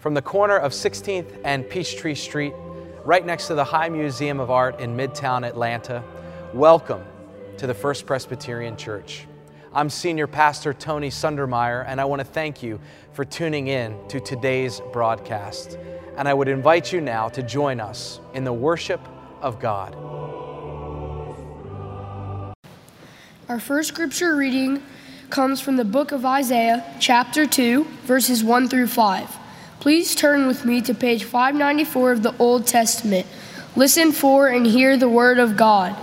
from the corner of 16th and Peachtree Street, right next to the High Museum of Art in Midtown Atlanta. Welcome to the First Presbyterian Church. I'm Senior Pastor Tony Sundermeier, and I want to thank you for tuning in to today's broadcast. And I would invite you now to join us in the worship of God. Our first scripture reading comes from the book of Isaiah, chapter 2, verses 1 through 5. Please turn with me to page 594 of the Old Testament. Listen for and hear the word of God.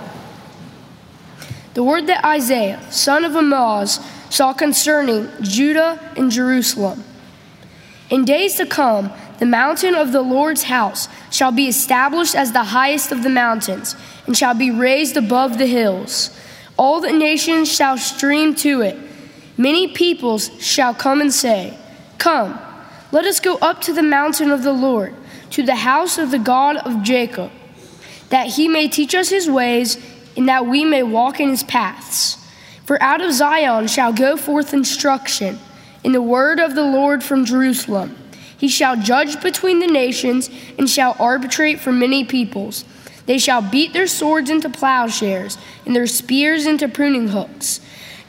The word that Isaiah, son of Amoz, saw concerning Judah and Jerusalem. In days to come, the mountain of the Lord's house shall be established as the highest of the mountains, and shall be raised above the hills. All the nations shall stream to it. Many peoples shall come and say, Come, let us go up to the mountain of the Lord, to the house of the God of Jacob, that he may teach us his ways and that we may walk in his paths. For out of Zion shall go forth instruction, in the word of the Lord from Jerusalem. He shall judge between the nations, and shall arbitrate for many peoples. They shall beat their swords into plowshares, and their spears into pruning hooks.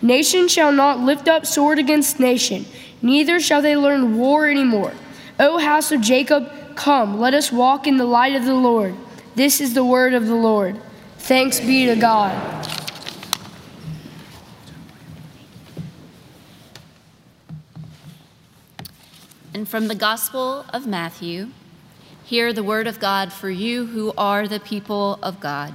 Nation shall not lift up sword against nation, neither shall they learn war any more. O house of Jacob, come, let us walk in the light of the Lord. This is the word of the Lord. Thanks be to God. And from the Gospel of Matthew, hear the word of God for you who are the people of God.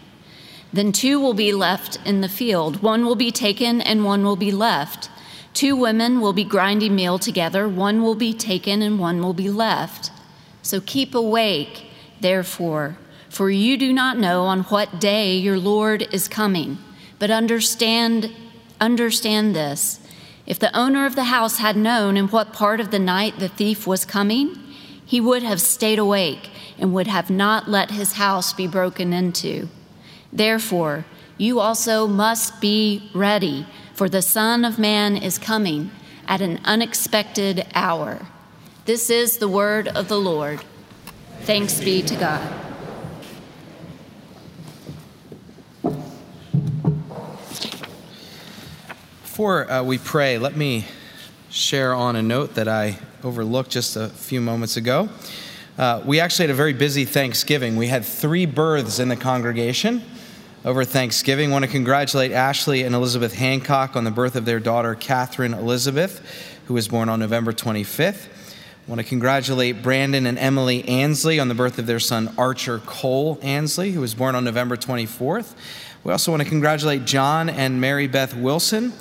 Then two will be left in the field, one will be taken and one will be left. Two women will be grinding meal together, one will be taken and one will be left. So keep awake Therefore, for you do not know on what day your Lord is coming, but understand understand this. If the owner of the house had known in what part of the night the thief was coming, he would have stayed awake and would have not let his house be broken into. Therefore, you also must be ready, for the Son of Man is coming at an unexpected hour. This is the word of the Lord. Thanks be to God. Before uh, we pray, let me share on a note that I overlooked just a few moments ago. Uh, we actually had a very busy Thanksgiving. We had three births in the congregation over Thanksgiving. I want to congratulate Ashley and Elizabeth Hancock on the birth of their daughter, Catherine Elizabeth, who was born on November 25th. I want to congratulate Brandon and Emily Ansley on the birth of their son Archer Cole Ansley, who was born on November 24th. We also want to congratulate John and Mary Beth Wilson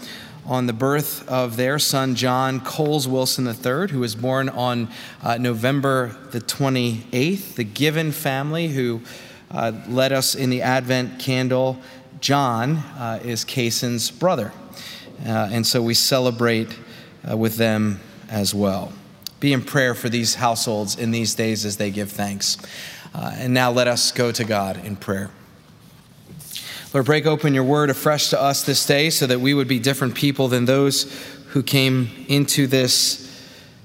on the birth of their son John Coles Wilson III, who was born on uh, November the 28th. The Given family, who uh, led us in the Advent candle, John uh, is Kason's brother. Uh, and so we celebrate uh, with them as well be in prayer for these households in these days as they give thanks. Uh, and now let us go to God in prayer. Lord, break open your word afresh to us this day so that we would be different people than those who came into this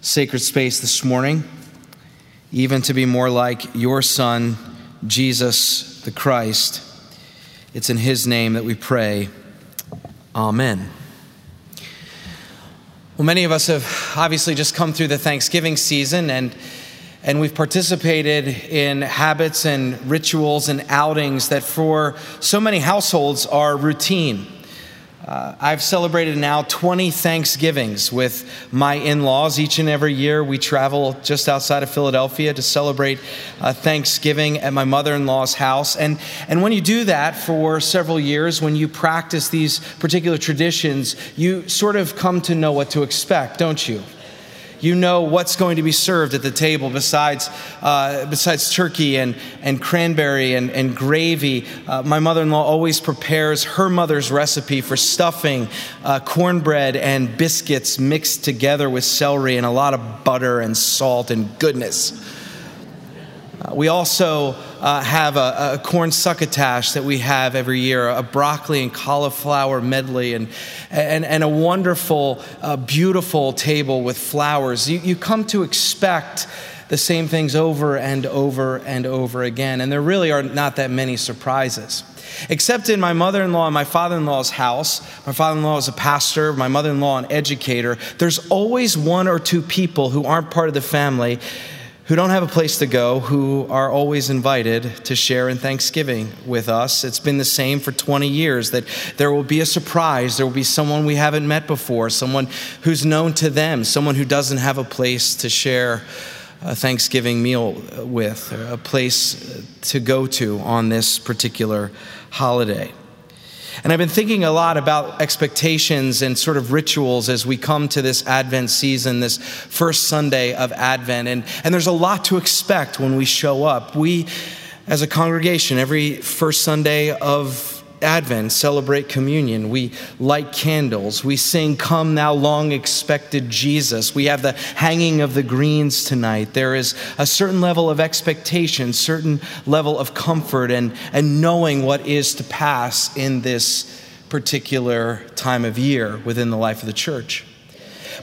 sacred space this morning, even to be more like your Son, Jesus the Christ. It's in his name that we pray. Amen. Well, many of us have obviously just come through the Thanksgiving season and and we've participated in habits and rituals and outings that for so many households are routine. Uh, I've celebrated now 20 Thanksgivings with my in laws. Each and every year, we travel just outside of Philadelphia to celebrate uh, Thanksgiving at my mother in law's house. And, and when you do that for several years, when you practice these particular traditions, you sort of come to know what to expect, don't you? You know what's going to be served at the table besides, uh, besides turkey and, and cranberry and, and gravy. Uh, my mother in law always prepares her mother's recipe for stuffing uh, cornbread and biscuits mixed together with celery and a lot of butter and salt and goodness. Uh, we also uh, have a, a, corn succotash that we have every year, a broccoli and cauliflower medley, and, and, and a wonderful, uh, beautiful table with flowers. You, you come to expect the same things over and over and over again, and there really are not that many surprises. Except in my mother in law and my father in law's house. My father in law is a pastor, my mother in law, an educator. There's always one or two people who aren't part of the family who don't have a place to go, who are always invited to share in Thanksgiving with us. It's been the same for 20 years that there will be a surprise. There will be someone we haven't met before, someone who's known to them, someone who doesn't have a place to share a Thanksgiving meal with, a place to go to on this particular holiday. And I've been thinking a lot about expectations and sort of rituals as we come to this Advent season, this first Sunday of Advent. And, and there's a lot to expect when we show up. We, as a congregation, every first Sunday of Advent celebrate communion. We light candles. We sing, Come, thou long expected Jesus. We have the hanging of the greens tonight. There is a certain level of expectation, certain level of comfort, and, and knowing what is to pass in this particular time of year within the life of the church.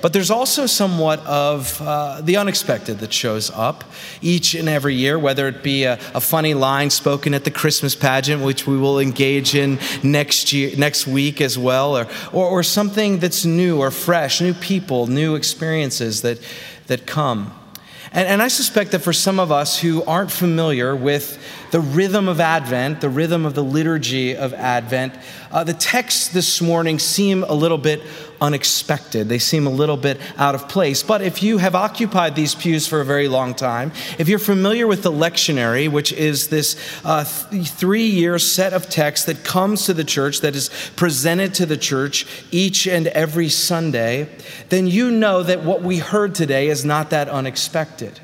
But there's also somewhat of uh, the unexpected that shows up each and every year, whether it be a, a, funny line spoken at the Christmas pageant, which we will engage in next year, next week as well, or, or, or something that's new or fresh, new people, new experiences that, that come. And, and I suspect that for some of us who aren't familiar with the rhythm of Advent, the rhythm of the liturgy of Advent, uh, the texts this morning seem a little bit unexpected. They seem a little bit out of place. But if you have occupied these pews for a very long time, if you're familiar with the lectionary, which is this uh, th- three year set of texts that comes to the church, that is presented to the church each and every Sunday, then you know that what we heard today is not that unexpected.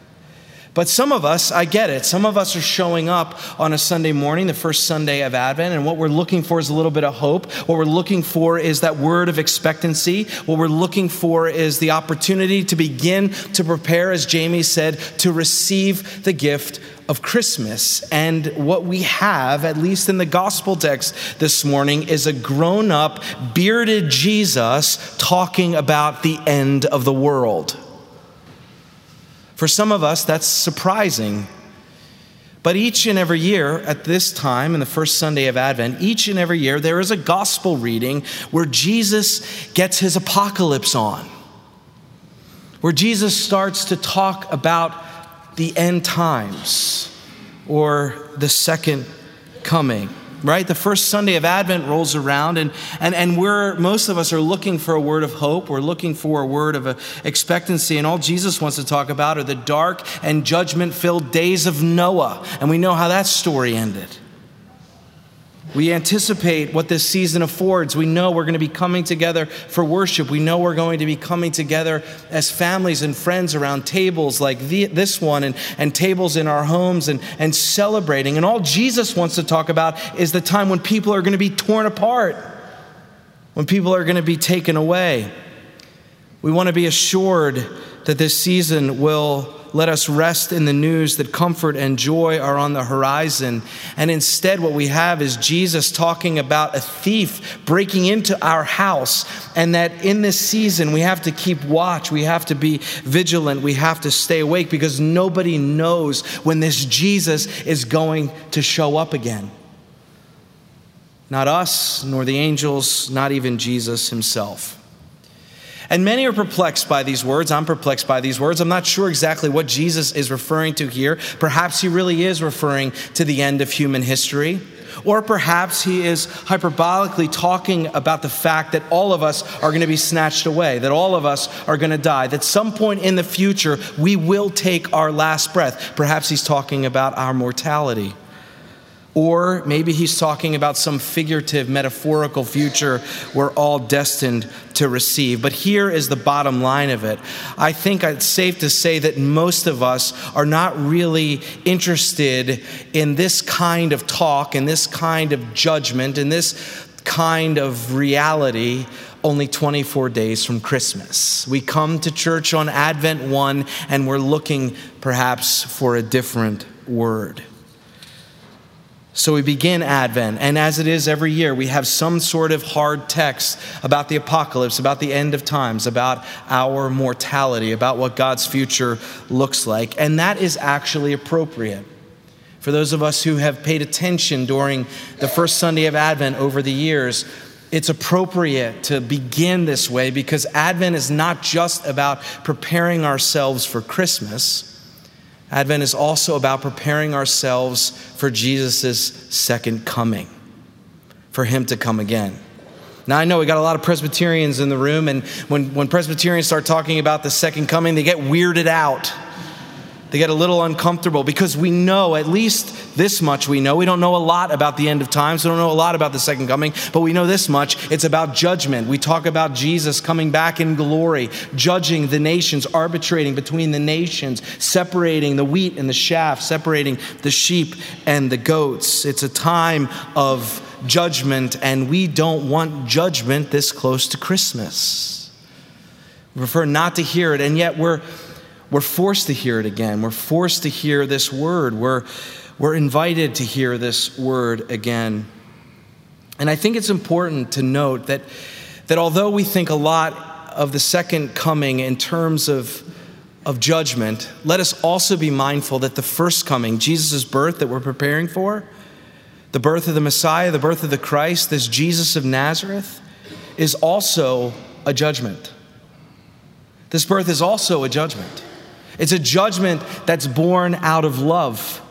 But some of us, I get it. Some of us are showing up on a Sunday morning, the first Sunday of Advent, and what we're looking for is a little bit of hope. What we're looking for is that word of expectancy. What we're looking for is the opportunity to begin to prepare, as Jamie said, to receive the gift of Christmas. And what we have, at least in the gospel text this morning, is a grown up, bearded Jesus talking about the end of the world. For some of us, that's surprising. But each and every year at this time, in the first Sunday of Advent, each and every year, there is a gospel reading where Jesus gets his apocalypse on, where Jesus starts to talk about the end times or the second coming right? The first Sunday of Advent rolls around, and, and, and we're, most of us are looking for a word of hope. We're looking for a word of expectancy, and all Jesus wants to talk about are the dark and judgment filled days of Noah. And we know how that story ended. We anticipate what this season affords. We know we're going to be coming together for worship. We know we're going to be coming together as families and friends around tables like the, this one and, and tables in our homes and, and celebrating. And all Jesus wants to talk about is the time when people are going to be torn apart, when people are going to be taken away. We want to be assured that this season will let us rest in the news that comfort and joy are on the horizon. And instead, what we have is Jesus talking about a thief breaking into our house, and that in this season, we have to keep watch, we have to be vigilant, we have to stay awake because nobody knows when this Jesus is going to show up again. Not us, nor the angels, not even Jesus himself. And many are perplexed by these words. I'm perplexed by these words. I'm not sure exactly what Jesus is referring to here. Perhaps he really is referring to the end of human history. Or perhaps he is hyperbolically talking about the fact that all of us are going to be snatched away, that all of us are going to die, that some point in the future we will take our last breath. Perhaps he's talking about our mortality. Or maybe he's talking about some figurative, metaphorical future we're all destined to receive. But here is the bottom line of it. I think it's safe to say that most of us are not really interested in this kind of talk, in this kind of judgment, in this kind of reality only 24 days from Christmas. We come to church on Advent 1 and we're looking perhaps for a different word. So we begin Advent, and as it is every year, we have some sort of hard text about the apocalypse, about the end of times, about our mortality, about what God's future looks like. And that is actually appropriate. For those of us who have paid attention during the first Sunday of Advent over the years, it's appropriate to begin this way because Advent is not just about preparing ourselves for Christmas. Advent is also about preparing ourselves for Jesus' second coming, for him to come again. Now, I know we got a lot of Presbyterians in the room, and when, when Presbyterians start talking about the second coming, they get weirded out. They get a little uncomfortable because we know, at least this much we know. We don't know a lot about the end of times. We don't know a lot about the second coming, but we know this much. It's about judgment. We talk about Jesus coming back in glory, judging the nations, arbitrating between the nations, separating the wheat and the chaff, separating the sheep and the goats. It's a time of judgment, and we don't want judgment this close to Christmas. We prefer not to hear it, and yet we're we're forced to hear it again. We're forced to hear this word. We're, we're invited to hear this word again. And I think it's important to note that, that although we think a lot of the second coming in terms of, of judgment, let us also be mindful that the first coming, Jesus' birth that we're preparing for, the birth of the Messiah, the birth of the Christ, this Jesus of Nazareth, is also a judgment. This birth is also a judgment. It's a judgment that's born out of love.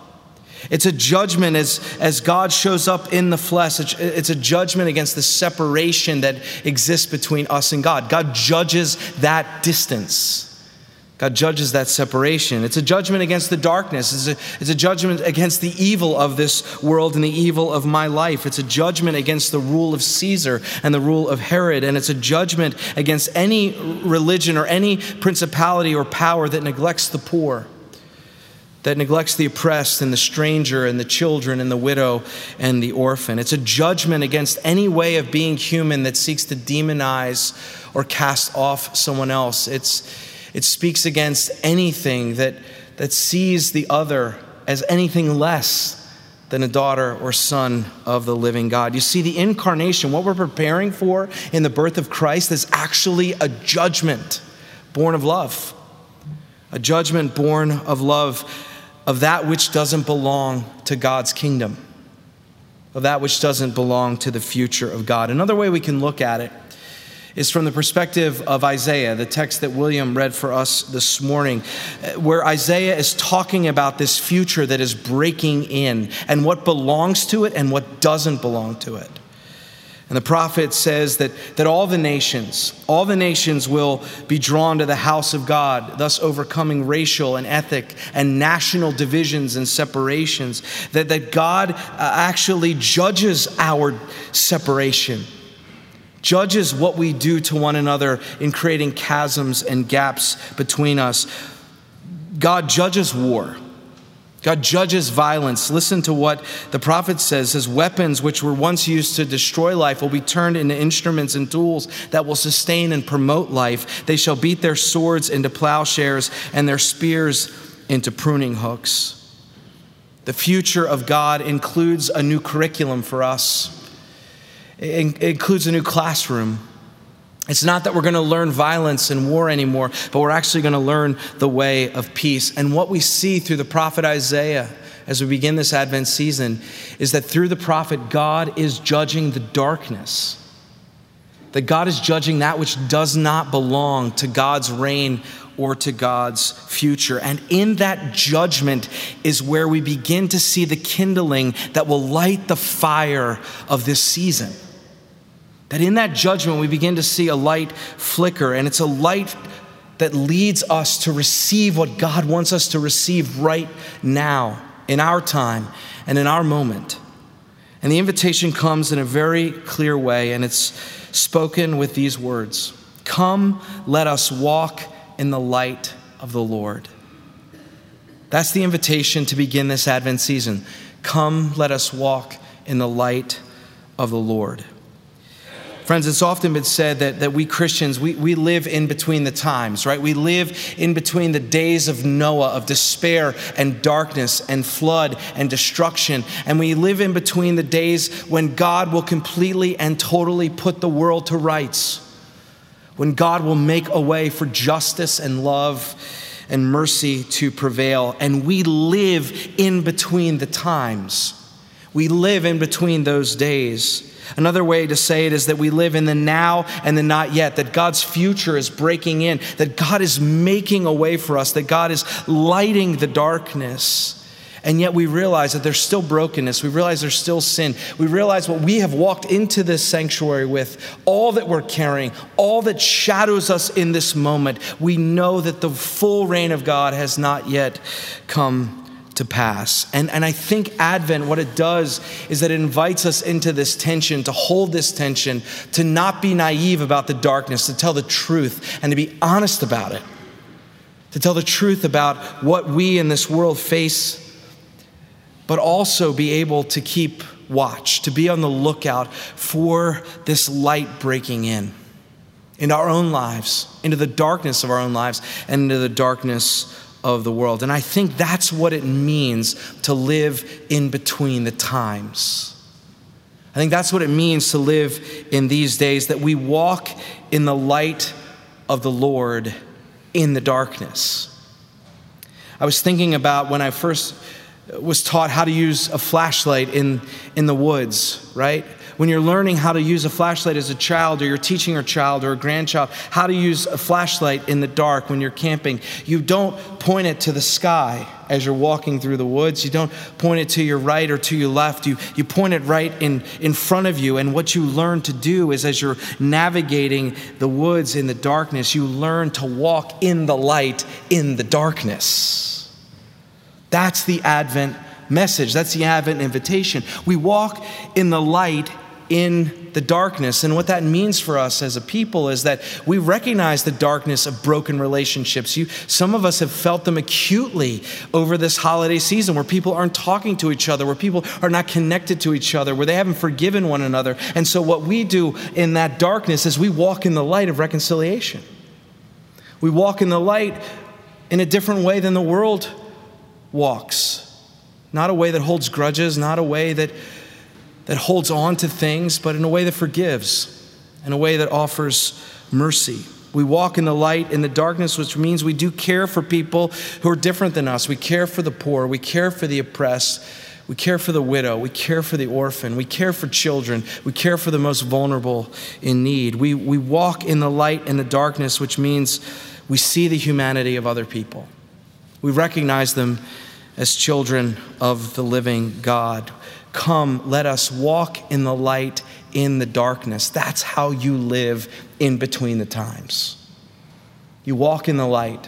It's a judgment as, as God shows up in the flesh. It's a judgment against the separation that exists between us and God. God judges that distance. God judges that separation. It's a judgment against the darkness. It's a, it's a judgment against the evil of this world and the evil of my life. It's a judgment against the rule of Caesar and the rule of Herod. And it's a judgment against any religion or any principality or power that neglects the poor, that neglects the oppressed and the stranger and the children and the widow and the orphan. It's a judgment against any way of being human that seeks to demonize or cast off someone else. It's it speaks against anything that, that sees the other as anything less than a daughter or son of the living God. You see, the incarnation, what we're preparing for in the birth of Christ, is actually a judgment born of love. A judgment born of love of that which doesn't belong to God's kingdom, of that which doesn't belong to the future of God. Another way we can look at it is from the perspective of Isaiah, the text that William read for us this morning, where Isaiah is talking about this future that is breaking in and what belongs to it and what doesn't belong to it. And the prophet says that, that all the nations, all the nations will be drawn to the house of God, thus overcoming racial and ethnic and national divisions and separations. That, that God uh, actually judges our separation judges what we do to one another in creating chasms and gaps between us. God judges war. God judges violence. Listen to what the prophet says His weapons, which were once used to destroy life, will be turned into instruments and tools that will sustain and promote life. They shall beat their swords into plowshares and their spears into pruning hooks. The future of God includes a new curriculum for us. It includes a new classroom. It's not that we're going to learn violence and war anymore, but we're actually going to learn the way of peace. And what we see through the prophet Isaiah as we begin this Advent season is that through the prophet, God is judging the darkness. that God is judging that which does not belong to God's reign or to God's future. And in that judgment is where we begin to see the kindling that will light the fire of this season. That in that judgment, we begin to see a light flicker, and it's a light that leads us to receive what God wants us to receive right now, in our time, and in our moment. And the invitation comes in a very clear way, and it's spoken with these words Come, let us walk in the light of the Lord. That's the invitation to begin this Advent season. Come, let us walk in the light of the Lord. Friends, it's often been said that, that we Christians, we, we live in between the times, right? We live in between the days of Noah, of despair and darkness and flood and destruction. And we live in between the days when God will completely and totally put the world to rights, when God will make a way for justice and love and mercy to prevail. And we live in between the times. We live in between those days. Another way to say it is that we live in the now and the not yet, that God's future is breaking in, that God is making a way for us, that God is lighting the darkness. And yet we realize that there's still brokenness. We realize there's still sin. We realize what we have walked into this sanctuary with, all that we're carrying, all that shadows us in this moment. We know that the full reign of God has not yet come to pass. And, and I think Advent, what it does is that it invites us into this tension, to hold this tension, to not be naive about the darkness, to tell the truth, and to be honest about it. To tell the truth about what we in this world face, but also be able to keep watch, to be on the lookout for this light breaking in into our own lives, into the darkness of our own lives, and into the darkness of the world. And I think that's what it means to live in between the times. I think that's what it means to live in these days, that we walk in the light of the Lord in the darkness. I was thinking about when I first was taught how to use a flashlight in, in the woods, right? When you're learning how to use a flashlight as a child, or you're teaching your child or a grandchild how to use a flashlight in the dark when you're camping, you don't point it to the sky as you're walking through the woods. You don't point it to your right or to your left. You, you point it right in, in front of you. And what you learn to do is as you're navigating the woods in the darkness, you learn to walk in the light in the darkness. That's the Advent message. That's the Advent invitation. We walk in the light in the darkness. And what that means for us as a people is that we recognize the darkness of broken relationships. You, some of us have felt them acutely over this holiday season where people aren't talking to each other, where people are not connected to each other, where they haven't forgiven one another. And so, what we do in that darkness is we walk in the light of reconciliation. We walk in the light in a different way than the world walks. Not a way that holds grudges, not a way that that holds on to things, but in a way that forgives, in a way that offers mercy. We walk in the light in the darkness, which means we do care for people who are different than us. We care for the poor, we care for the oppressed, we care for the widow, we care for the orphan, we care for children, we care for the most vulnerable in need. We, we walk in the light in the darkness, which means we see the humanity of other people. We recognize them as children of the living God. Come, let us walk in the light in the darkness. That's how you live in between the times. You walk in the light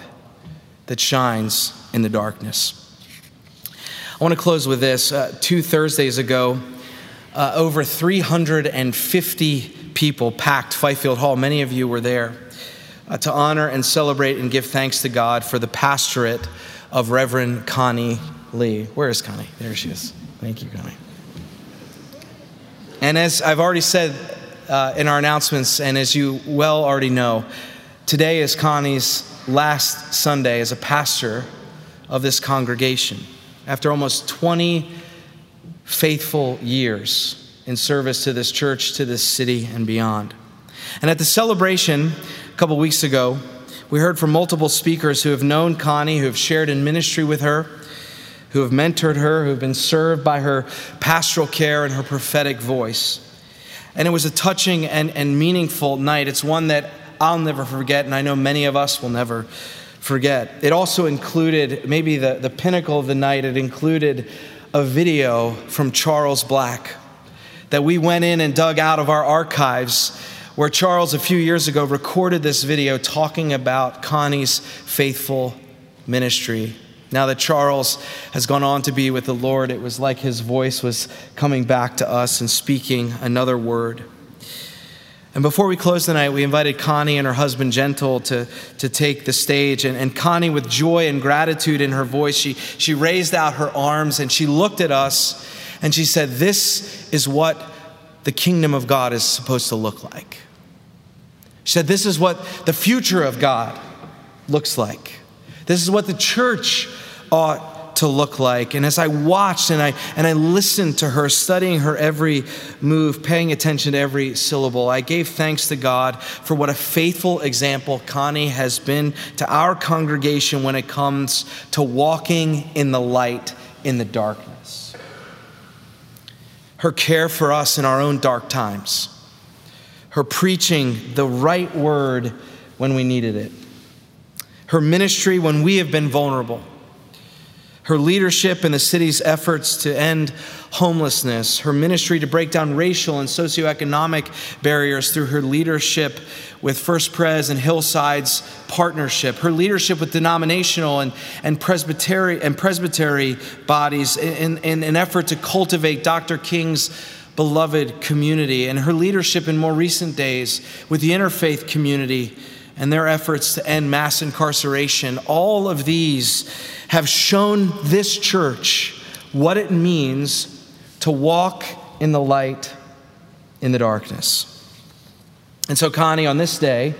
that shines in the darkness. I want to close with this. Uh, two Thursdays ago, uh, over 350 people packed Fifield Hall. Many of you were there uh, to honor and celebrate and give thanks to God for the pastorate of Reverend Connie Lee. Where is Connie? There she is. Thank you, Connie. And as I've already said uh, in our announcements, and as you well already know, today is Connie's last Sunday as a pastor of this congregation. After almost 20 faithful years in service to this church, to this city, and beyond. And at the celebration a couple weeks ago, we heard from multiple speakers who have known Connie, who have shared in ministry with her who have mentored her, who have been served by her pastoral care and her prophetic voice. And it was a touching and, and meaningful night. It's one that I'll never forget, and I know many of us will never forget. It also included, maybe the, the pinnacle of the night, it included a video from Charles Black that we went in and dug out of our archives, where Charles, a few years ago, recorded this video talking about Connie's faithful ministry. Now that Charles has gone on to be with the Lord, it was like his voice was coming back to us and speaking another word. And before we close tonight, we invited Connie and her husband Gentle to, to take the stage. And, and Connie, with joy and gratitude in her voice, she, she raised out her arms and she looked at us and she said, This is what the kingdom of God is supposed to look like. She said, This is what the future of God looks like. This is what the church ought to look like. And as I watched and I, and I listened to her, studying her every move, paying attention to every syllable, I gave thanks to God for what a faithful example Connie has been to our congregation when it comes to walking in the light in the darkness. Her care for us in our own dark times, her preaching the right word when we needed it her ministry when we have been vulnerable, her leadership in the city's efforts to end homelessness, her ministry to break down racial and socioeconomic barriers through her leadership with First Pres and Hillside's partnership, her leadership with denominational and, and, presbytery, and presbytery bodies in, in an effort to cultivate Dr. King's beloved community, and her leadership in more recent days with the interfaith community and their efforts to end mass incarceration, all of these have shown this church what it means to walk in the light in the darkness. And so, Connie, on this day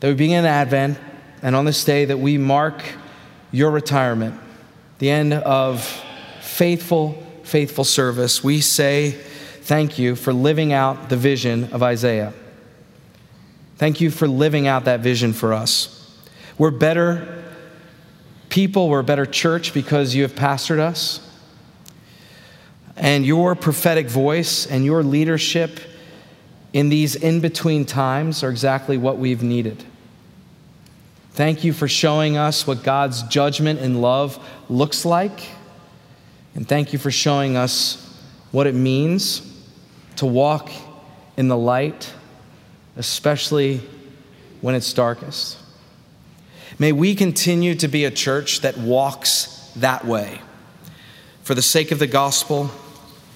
that we begin Advent, and on this day that we mark your retirement, the end of faithful, faithful service, we say thank you for living out the vision of Isaiah. Thank you for living out that vision for us. We're better people, we're a better church because you have pastored us. And your prophetic voice and your leadership in these in between times are exactly what we've needed. Thank you for showing us what God's judgment and love looks like. And thank you for showing us what it means to walk in the light especially when it's darkest. May we continue to be a church that walks that way. For the sake of the gospel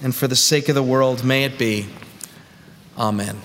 and for the sake of the world, may it be. Amen.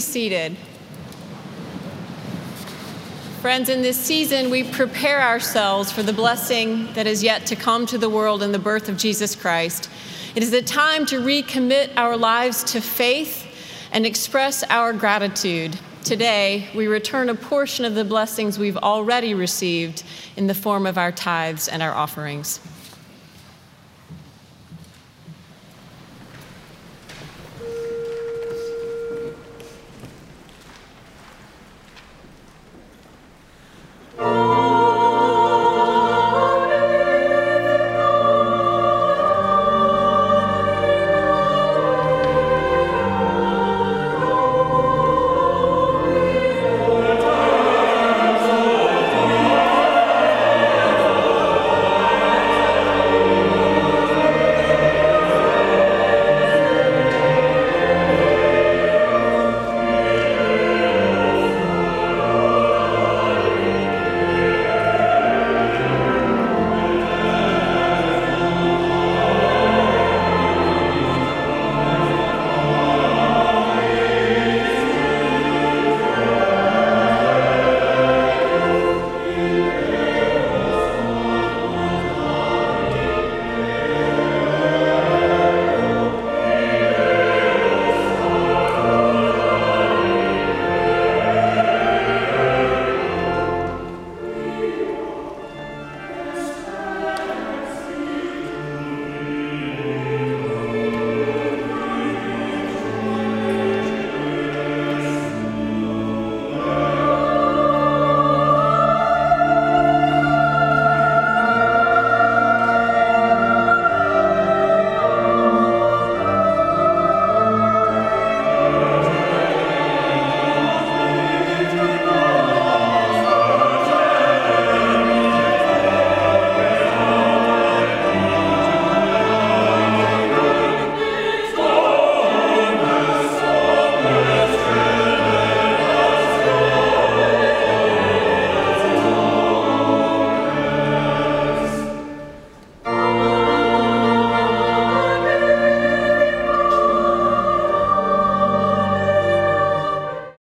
Seated. Friends, in this season, we prepare ourselves for the blessing that is yet to come to the world in the birth of Jesus Christ. It is a time to recommit our lives to faith and express our gratitude. Today, we return a portion of the blessings we've already received in the form of our tithes and our offerings.